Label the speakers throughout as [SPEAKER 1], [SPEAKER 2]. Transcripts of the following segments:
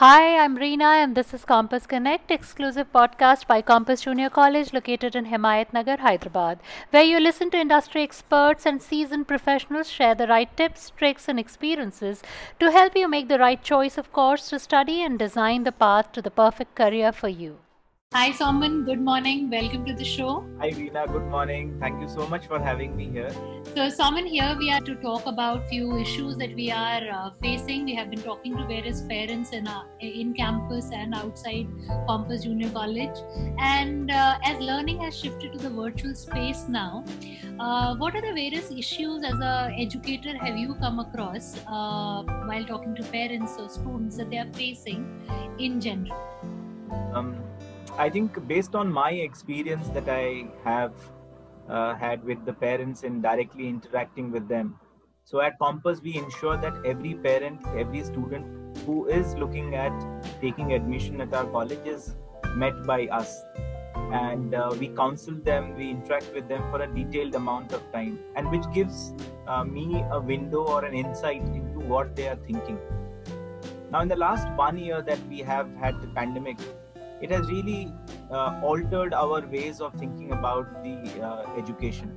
[SPEAKER 1] Hi, I'm Reena, and this is Compass Connect, exclusive podcast by Compass Junior College, located in Himayat Nagar, Hyderabad, where you listen to industry experts and seasoned professionals share the right tips, tricks, and experiences to help you make the right choice of course to study and design the path to the perfect career for you. Hi, Soman. Good morning. Welcome to the show.
[SPEAKER 2] Hi, Reena. Good morning. Thank you so much for having me here.
[SPEAKER 1] So, Soman, here we are to talk about few issues that we are uh, facing. We have been talking to various parents in uh, in campus and outside Compass Junior College. And uh, as learning has shifted to the virtual space now, uh, what are the various issues as a educator have you come across uh, while talking to parents or students that they are facing in general?
[SPEAKER 2] Um, I think based on my experience that I have uh, had with the parents and directly interacting with them. So at Compass, we ensure that every parent, every student who is looking at taking admission at our college is met by us. And uh, we counsel them, we interact with them for a detailed amount of time, and which gives uh, me a window or an insight into what they are thinking. Now, in the last one year that we have had the pandemic, it has really uh, altered our ways of thinking about the uh, education.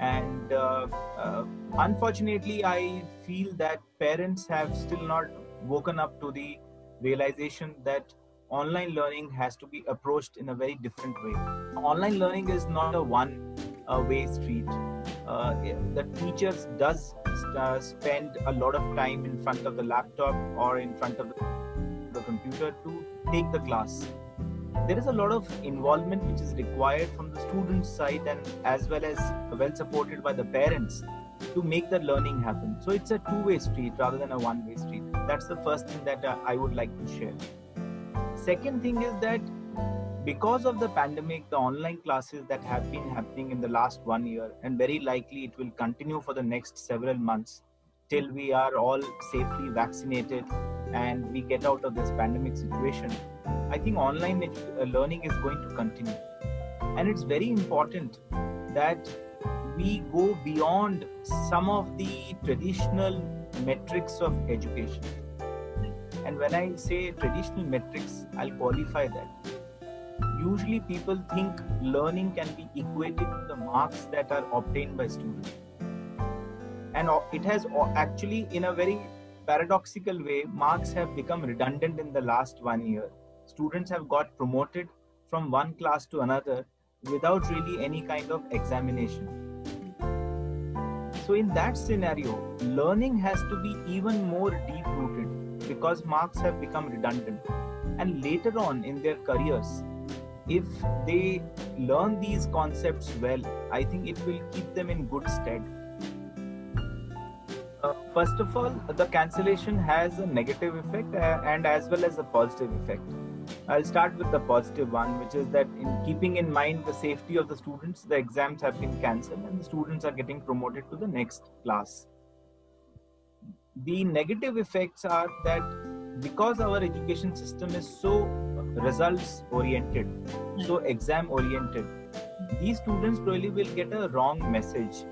[SPEAKER 2] And uh, uh, unfortunately i feel that parents have still not woken up to the realization that online learning has to be approached in a very different way. Online learning is not a one way street. Uh, the teachers does uh, spend a lot of time in front of the laptop or in front of the computer to take the class. There is a lot of involvement which is required from the student side and as well as well supported by the parents to make the learning happen. So it's a two way street rather than a one way street. That's the first thing that uh, i would like to share. Second thing is that because of the pandemic the online classes that have been happening in the last one year and very likely it will continue for the next several months till we are all safely vaccinated and we get out of this pandemic situation, I think online uh, learning is going to continue. And it's very important that we go beyond some of the traditional metrics of education. And when I say traditional metrics, I'll qualify that. Usually, people think learning can be equated to the marks that are obtained by students. And it has actually, in a very paradoxical way, marks have become redundant in the last one year. Students have got promoted from one class to another without really any kind of examination. So, in that scenario, learning has to be even more deep rooted because marks have become redundant. And later on in their careers, if they learn these concepts well, I think it will keep them in good stead first of all, the cancellation has a negative effect uh, and as well as a positive effect. I'll start with the positive one, which is that in keeping in mind the safety of the students, the exams have been cancelled and the students are getting promoted to the next class. The negative effects are that because our education system is so results oriented, so exam oriented, these students probably will get a wrong message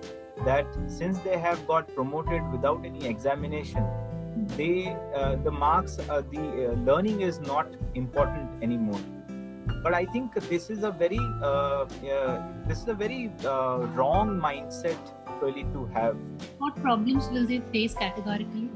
[SPEAKER 2] that since they have got promoted without any examination they uh, the marks uh, the uh, learning is not important anymore. But i think this is a very uh, this is a very uh, wrong mindset really to have.
[SPEAKER 1] What problems will they face categorically?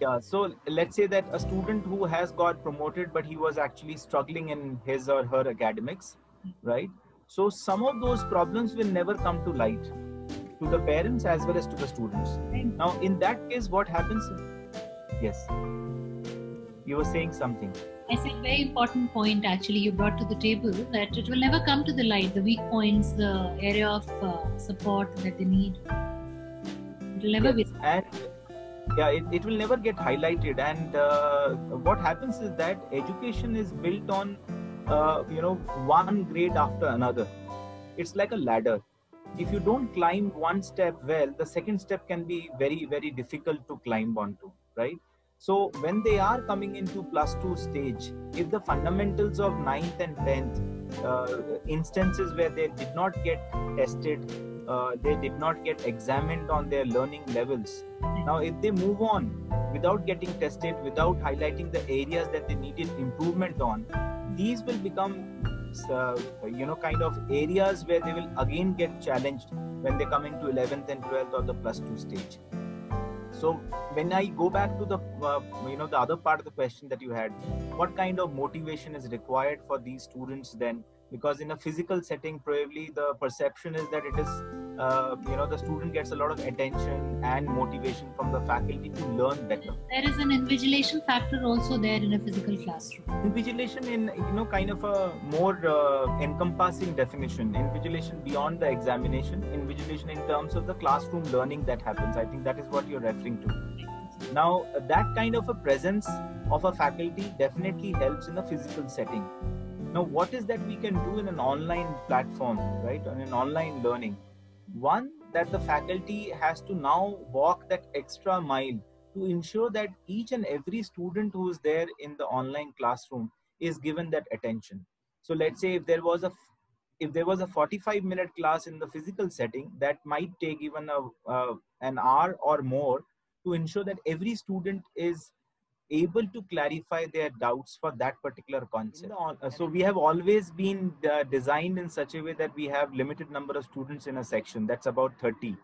[SPEAKER 2] Yeah so let's say that a student who has got promoted but he was actually struggling in his or her academics right so some of those problems will never come to light to the parents as well as to the students. Now, in that case, what happens? Yes, you were saying something.
[SPEAKER 1] I said very important point actually you brought to the table that it will never come to the light the weak points, the area of uh, support that they need. It will never yes.
[SPEAKER 2] be. And yeah, it, it will never get highlighted. And uh, what happens is that education is built on uh, you know one grade after another. It's like a ladder. If you don't climb one step well the second step can be very very difficult to climb onto right? So when they are coming into plus two stage if the fundamentals of ninth and 10th uh, instances where they did not get tested uh, they did not get examined on their learning levels. Now, if they move on without getting tested, without highlighting the areas that they needed improvement on, these will become, uh, you know, kind of areas where they will again get challenged when they come into 11th and 12th or the plus two stage. So when I go back to the, uh, you know, the other part of the question that you had, what kind of motivation is required for these students then because in a physical setting probably the perception is that it is uh, you know the student gets a lot of attention and motivation from the faculty to learn better.
[SPEAKER 1] There is an invigilation factor also there in a physical classroom.
[SPEAKER 2] Invigilation in you know kind of a more uh, encompassing definition. Invigilation beyond the examination invigilation in terms of the classroom learning that happens. I think that is what you're referring to. Now that kind of a presence of a faculty definitely helps in a physical setting now, what is that we can do in an online platform, right? On an online learning. One, that the faculty has to now walk that extra mile to ensure that each and every student who is there in the online classroom is given that attention. So let's say if there was a if there was a 45 minute class in the physical setting that might take even a, uh, an hour or more to ensure that every student is able to clarify their doubts for that particular concept. Uh, so we have always been uh, designed in such a way that we have limited number of students in a section. That's about 30.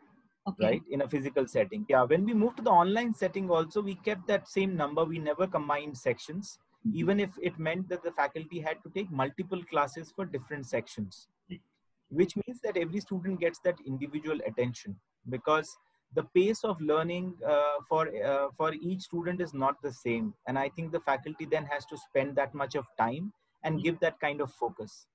[SPEAKER 2] Okay. right in a physical setting yeah when we moved to the online setting also we kept that same number we never combined sections mm-hmm. even if it meant that the faculty had to take multiple classes for different sections which means that every student gets that individual attention because the pace of learning uh, for uh, for each student is not the same. And i think the faculty then has to spend that much of time and give that kind of focus.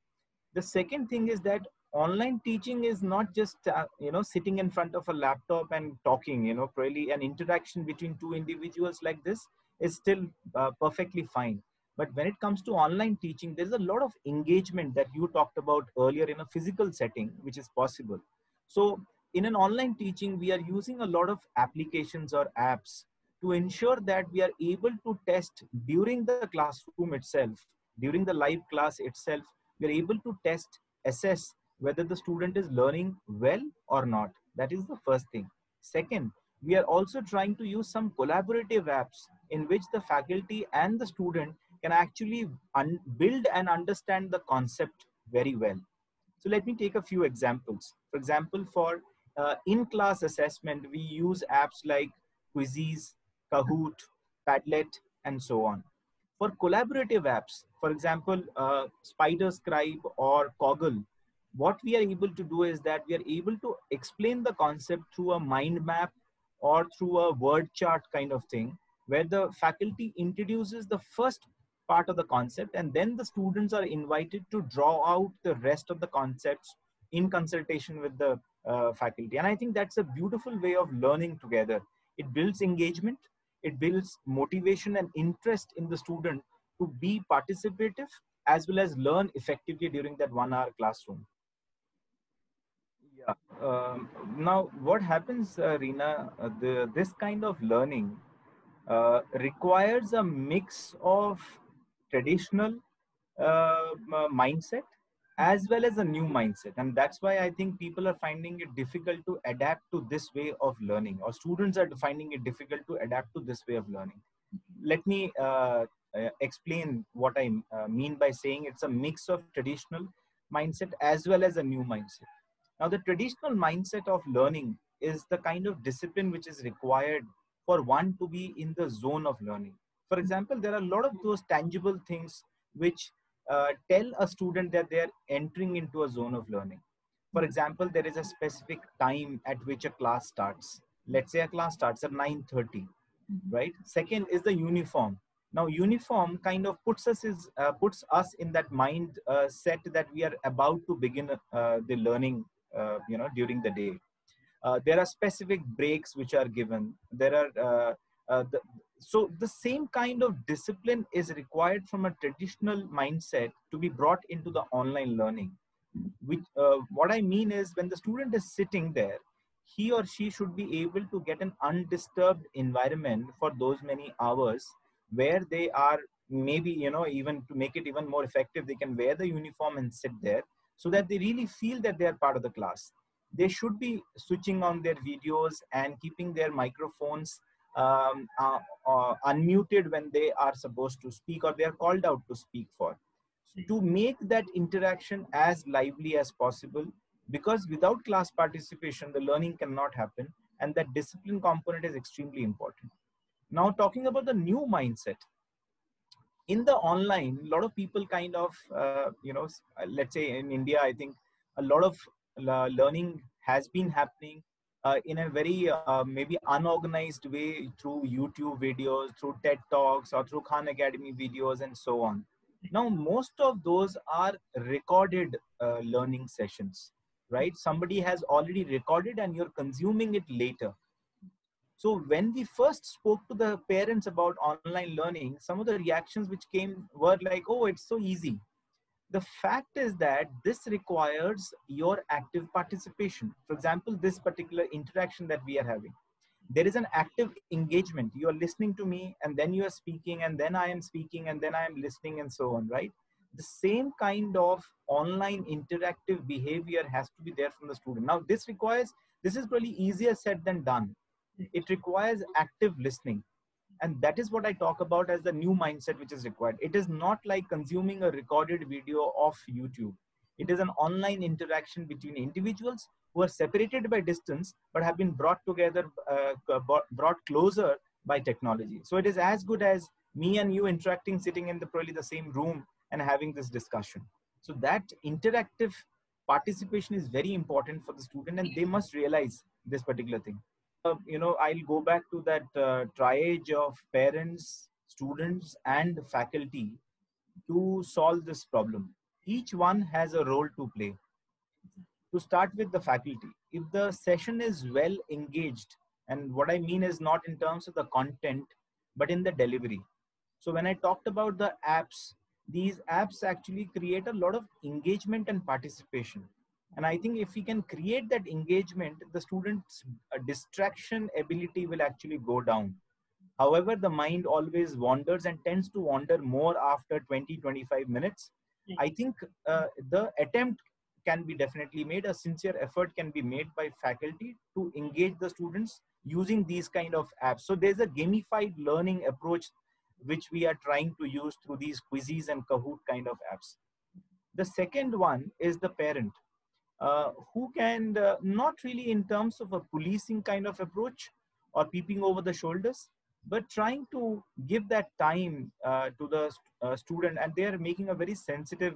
[SPEAKER 2] The second thing is that online teaching is not just uh, you know sitting in front of a laptop and talking you know really an interaction between two individuals like this is still uh, perfectly fine. But when it comes to online teaching there's a lot of engagement that you talked about earlier in a physical setting which is possible. So in an online teaching, we are using a lot of applications or apps to ensure that we are able to test during the classroom itself, during the live class itself, we are able to test, assess whether the student is learning well or not. That is the first thing. Second, we are also trying to use some collaborative apps in which the faculty and the student can actually build and understand the concept very well. So let me take a few examples. For example, for uh, in-class assessment, we use apps like Quizizz, Kahoot, Padlet, and so on. For collaborative apps, for example, uh, SpiderScribe or Coggle, what we are able to do is that we are able to explain the concept through a mind map or through a word chart kind of thing, where the faculty introduces the first part of the concept and then the students are invited to draw out the rest of the concepts in consultation with the uh, faculty. And I think that's a beautiful way of learning together. It builds engagement, it builds motivation and interest in the student to be participative as well as learn effectively during that one hour classroom. Yeah. Um, now, what happens, uh, Reena, uh, the, this kind of learning uh, requires a mix of traditional uh, mindset as well as a new mindset. And that's why i think people are finding it difficult to adapt to this way of learning or students are finding it difficult to adapt to this way of learning. Let me uh, uh, explain what i uh, mean by saying it's a mix of traditional mindset as well as a new mindset. Now the traditional mindset of learning is the kind of discipline which is required for one to be in the zone of learning. For example there are a lot of those tangible things which uh, tell a student that they are entering into a zone of learning. For example, there is a specific time at which a class starts. Let's say a class starts at 9.30, right? Second is the uniform. Now, uniform kind of puts us is uh, puts us in that mind uh, set that we are about to begin uh, the learning, uh, you know, during the day. Uh, there are specific breaks which are given. There are the, so the same kind of discipline is required from a traditional mindset to be brought into the online learning which uh, what i mean is when the student is sitting there he or she should be able to get an undisturbed environment for those many hours where they are maybe you know even to make it even more effective they can wear the uniform and sit there so that they really feel that they are part of the class. They should be switching on their videos and keeping their microphones um, uh, uh, unmuted when they are supposed to speak or they are called out to speak for. To make that interaction as lively as possible because without class participation the learning cannot happen and that discipline component is extremely important. Now talking about the new mindset in the online a lot of people kind of uh, you know let's say in india i think a lot of uh, learning has been happening uh, in a very uh, maybe unorganized way through youtube videos through ted talks or through khan academy videos and so on. Now most of those are recorded uh, learning sessions right? Somebody has already recorded and you're consuming it later. So when we first spoke to the parents about online learning, some of the reactions which came were like, oh, it's so easy. The fact is that this requires your active participation. For example, this particular interaction that we are having, there is an active engagement. You are listening to me and then you are speaking and then I am speaking and then I am listening and so on, right? The same kind of online interactive behavior has to be there from the student. Now, this requires, this is probably easier said than done it requires active listening and that is what i talk about as the new mindset which is required. It is not like consuming a recorded video of youtube. It is an online interaction between individuals who are separated by distance but have been brought together uh, brought closer by technology. So it is as good as me and you interacting sitting in the probably the same room and having this discussion. So that interactive participation is very important for the student and they must realize this particular thing you know, I'll go back to that uh, triage of parents, students, and faculty to solve this problem. Each one has a role to play. To start with the faculty, if the session is well engaged, and what I mean is not in terms of the content, but in the delivery. So when I talked about the apps, these apps actually create a lot of engagement and participation and i think if we can create that engagement the students uh, distraction ability will actually go down. However the mind always wanders and tends to wander more after 20 25 minutes. I think uh, the attempt can be definitely made. A sincere effort can be made by faculty to engage the students using these kind of apps. So there's a gamified learning approach which we are trying to use through these Quizizz and kahoot kind of apps. The second one is the parent uh, who can uh, not really in terms of a policing kind of approach or peeping over the shoulders but trying to give that time uh, to the uh, student and they are making a very sensitive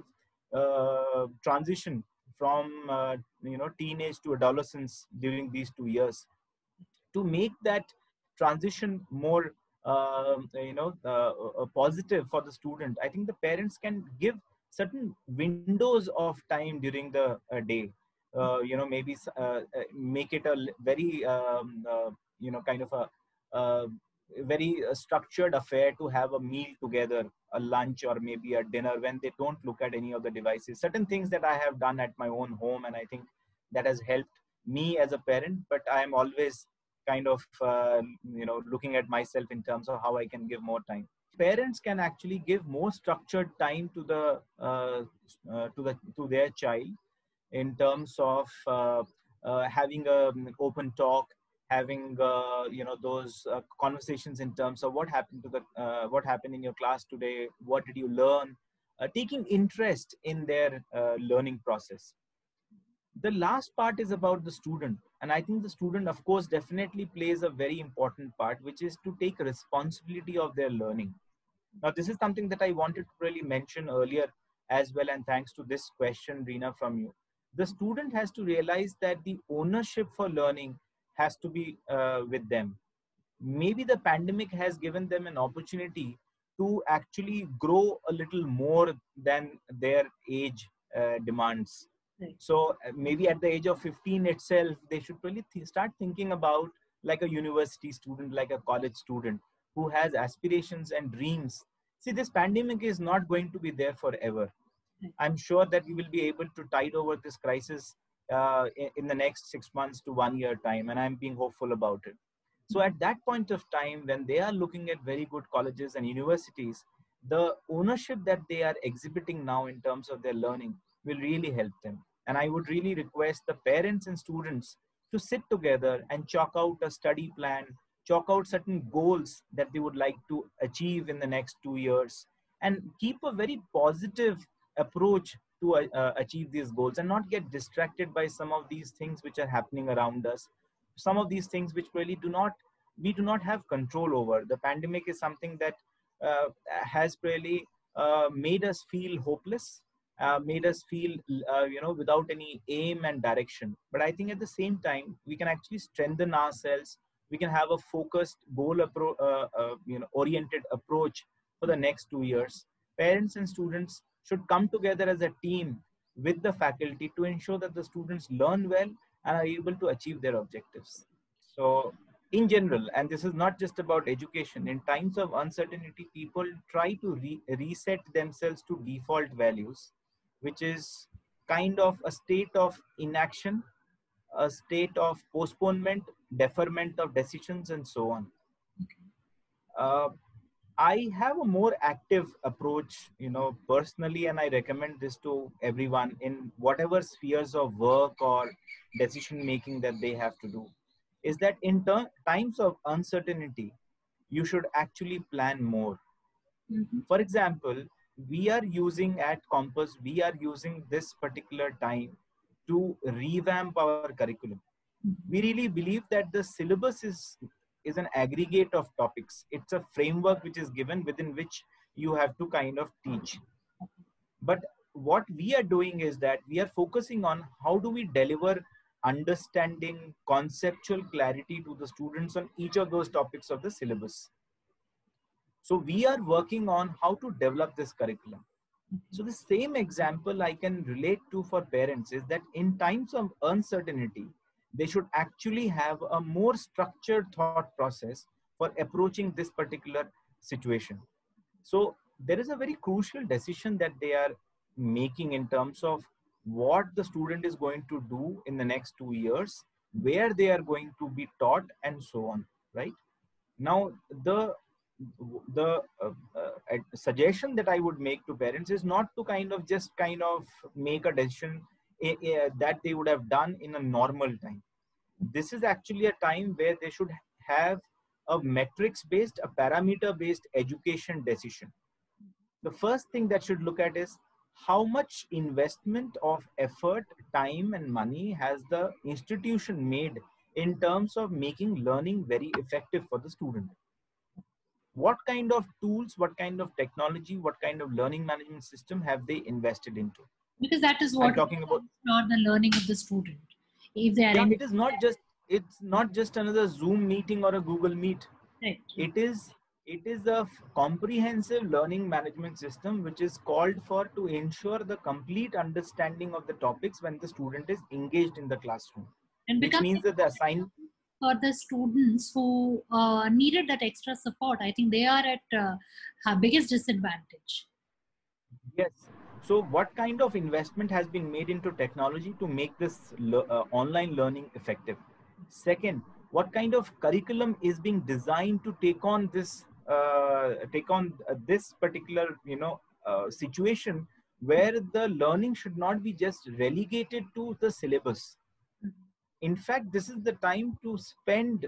[SPEAKER 2] uh, transition from uh, you know teenage to adolescence during these two years to make that transition more um, you know positive for the student. I think the parents can give certain windows of time during the uh, day. Uh, you know maybe uh, make it a very um, you know kind of a, a very structured affair to have a meal together a lunch or maybe a dinner when they don't look at any of the devices. Certain things that i have done at my own home and i think that has helped me as a parent but i am always kind of uh, you know looking at myself in terms of how i can give more time parents can actually give more structured time to the uh, uh, to the to their child in terms of uh, uh, having an open talk having uh, you know those conversations in terms of what happened to the what happened in your class today what did you learn taking interest in their learning process. The last part is about the student and i think the student of course definitely plays a very important part which is to take responsibility of their learning now, this is something that I wanted to really mention earlier as well, and thanks to this question, Reena, from you. The student has to realize that the ownership for learning has to be uh, with them. Maybe the pandemic has given them an opportunity to actually grow a little more than their age uh, demands. Right. So uh, maybe at the age of 15 itself, they should really th- start thinking about like a university student, like a college student who has aspirations and dreams. See this pandemic is not going to be there forever. I'm sure that we will be able to tide over this crisis uh, in, in the next six months to one year time and i'm being hopeful about it. So at that point of time when they are looking at very good colleges and universities the ownership that they are exhibiting now in terms of their learning will really help them. And i would really request the parents and students to sit together and chalk out a study plan chalk out certain goals that they would like to achieve in the next two years and keep a very positive approach to uh, uh, achieve these goals and not get distracted by some of these things which are happening around us. Some of these things which really do not we do not have control over. The pandemic is something that uh, has really uh, made us feel hopeless uh, made us feel uh, you know without any aim and direction. But i think at the same time we can actually strengthen ourselves we can have a focused goal appro- uh, uh, you know oriented approach for the next two years. Parents and students should come together as a team with the faculty to ensure that the students learn well and are able to achieve their objectives. So in general and this is not just about education in times of uncertainty people try to re- reset themselves to default values which is kind of a state of inaction a state of postponement deferment of decisions and so on uh, i have a more active approach you know personally and i recommend this to everyone in whatever spheres of work or decision making that they have to do is that in ter- times of uncertainty you should actually plan more mm-hmm. for example we are using at compass we are using this particular time to revamp our curriculum. We really believe that the syllabus is is an aggregate of topics. It's a framework which is given within which you have to kind of teach. But what we are doing is that we are focusing on how do we deliver understanding conceptual clarity to the students on each of those topics of the syllabus. So we are working on how to develop this curriculum. So the same example I can relate to for parents is that in times of uncertainty, they should actually have a more structured thought process for approaching this particular situation. So there is a very crucial decision that they are making in terms of what the student is going to do in the next two years, where they are going to be taught, and so on. Right now, the the uh, uh, suggestion that I would make to parents is not to kind of just kind of make a decision that they would have done in a normal time. This is actually a time where they should have a metrics based, a parameter based education decision. The first thing that should look at is how much investment of effort, time, and money has the institution made in terms of making learning very effective for the student what kind of tools what kind of technology what kind of learning management system have they invested into?
[SPEAKER 1] Because that is what I'm talking about not the learning of the student. If they are
[SPEAKER 2] yeah, it is not just it's not just another zoom meeting or a google meet. Right. it is it is a comprehensive learning management system which is called for to ensure the complete understanding of the topics when the student is engaged in the classroom. And which means that the assignment
[SPEAKER 1] for the students who uh, needed that extra support i think they are at uh, biggest disadvantage.
[SPEAKER 2] Yes. So what kind of investment has been made into technology to make this le- uh, online learning effective? Second what kind of curriculum is being designed to take on this uh, take on uh, this particular you know uh, situation where the learning should not be just relegated to the syllabus in fact this is the time to spend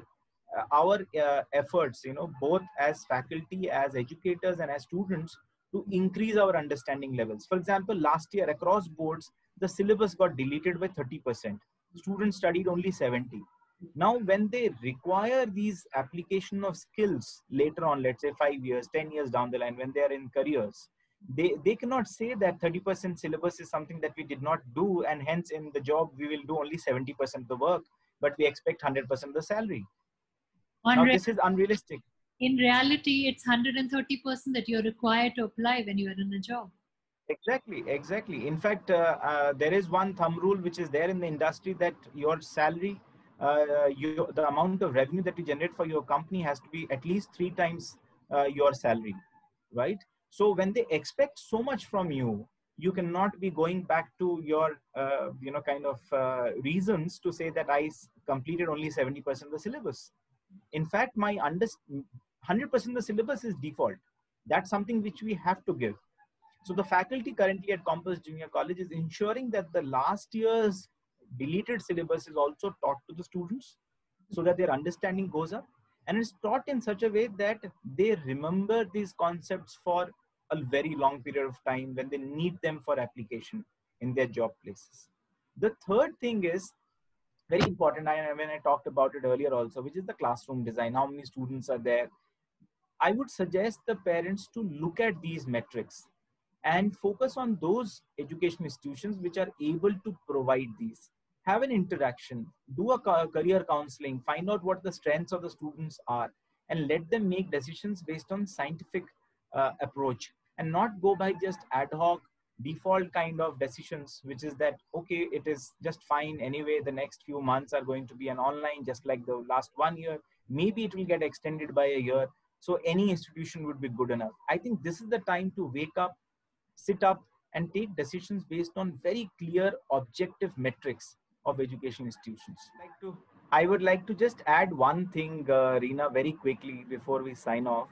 [SPEAKER 2] uh, our uh, efforts you know both as faculty as educators and as students to increase our understanding levels. For example last year across boards the syllabus got deleted by 30% students studied only 70 now when they require these application of skills later on let's say 5 years 10 years down the line when they are in careers they they cannot say that 30% syllabus is something that we did not do and hence in the job we will do only 70% of the work but we expect 100% of the salary. Now, this is unrealistic.
[SPEAKER 1] In reality it's 130% that you're required to apply when you are in a job.
[SPEAKER 2] Exactly exactly. In fact uh, uh, there is one thumb rule which is there in the industry that your salary uh, you, the amount of revenue that you generate for your company has to be at least three times uh, your salary right so when they expect so much from you, you cannot be going back to your, uh, you know, kind of uh, reasons to say that I completed only 70% of the syllabus. In fact, my under 100% of the syllabus is default. That's something which we have to give. So the faculty currently at Compass Junior College is ensuring that the last year's deleted syllabus is also taught to the students so that their understanding goes up and it's taught in such a way that they remember these concepts for a very long period of time when they need them for application in their job places. The third thing is very important I, when i talked about it earlier also which is the classroom design how many students are there. I would suggest the parents to look at these metrics and focus on those education institutions which are able to provide these. Have an interaction do a career counseling find out what the strengths of the students are and let them make decisions based on scientific uh, approach and not go by just ad hoc default kind of decisions which is that okay it is just fine anyway. The next few months are going to be an online just like the last one year. Maybe it will get extended by a year. So any institution would be good enough. I think this is the time to wake up sit up and take decisions based on very clear objective metrics of education institutions. I would like to just add one thing uh, Reena very quickly before we sign off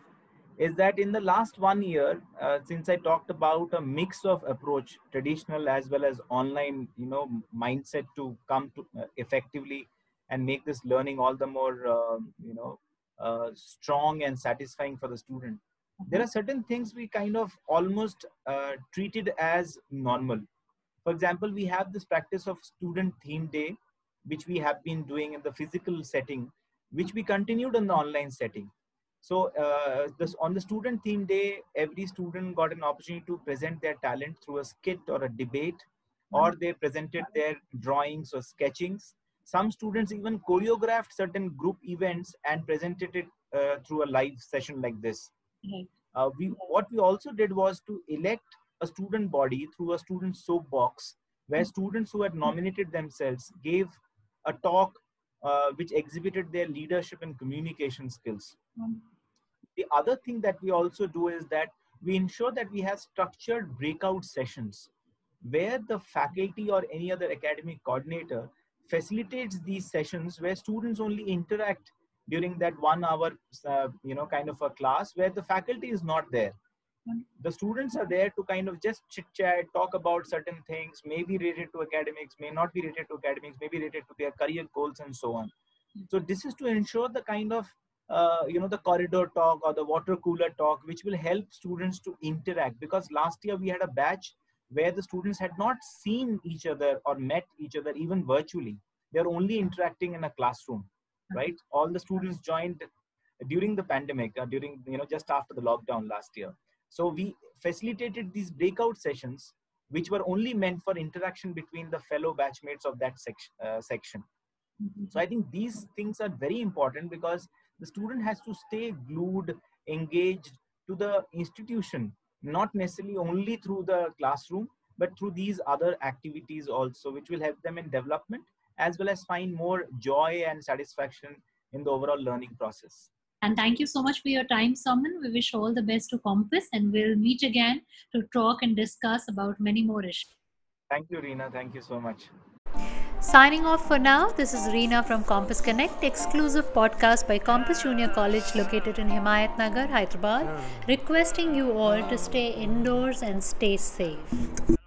[SPEAKER 2] is that in the last one year, uh, since I talked about a mix of approach, traditional as well as online, you know, mindset to come to uh, effectively and make this learning all the more, uh, you know, uh, strong and satisfying for the student. There are certain things we kind of almost uh, treated as normal. For example, we have this practice of student theme day, which we have been doing in the physical setting, which we continued in the online setting so uh, this on the student theme day, every student got an opportunity to present their talent through a skit or a debate, or they presented their drawings or sketchings. Some students even choreographed certain group events and presented it uh, through a live session like this. Uh, we, what we also did was to elect a student body through a student soapbox, where students who had nominated themselves gave a talk uh, which exhibited their leadership and communication skills. The other thing that we also do is that we ensure that we have structured breakout sessions where the faculty or any other academic coordinator facilitates these sessions where students only interact during that one hour uh, you know kind of a class where the faculty is not there the students are there to kind of just chit chat talk about certain things maybe related to academics may not be related to academics maybe related to their career goals and so on. So this is to ensure the kind of uh, you know the corridor talk or the water cooler talk which will help students to interact. Because last year we had a batch where the students had not seen each other or met each other even virtually. They're only interacting in a classroom right? All the students joined during the pandemic uh, during you know just after the lockdown last year so we facilitated these breakout sessions which were only meant for interaction between the fellow batchmates of that section uh, section mm-hmm. so i think these things are very important because the student has to stay glued, engaged to the institution, not necessarily only through the classroom, but through these other activities also, which will help them in development as well as find more joy and satisfaction in the overall learning process.
[SPEAKER 1] And thank you so much for your time, Soman. We wish all the best to Compass and we'll meet again to talk and discuss about many more issues.
[SPEAKER 2] Thank you, Reena. Thank you so much.
[SPEAKER 1] Signing off for now, this is Reena from Compass Connect, exclusive podcast by Compass Junior College located in Himayat Nagar, Hyderabad, requesting you all to stay indoors and stay safe.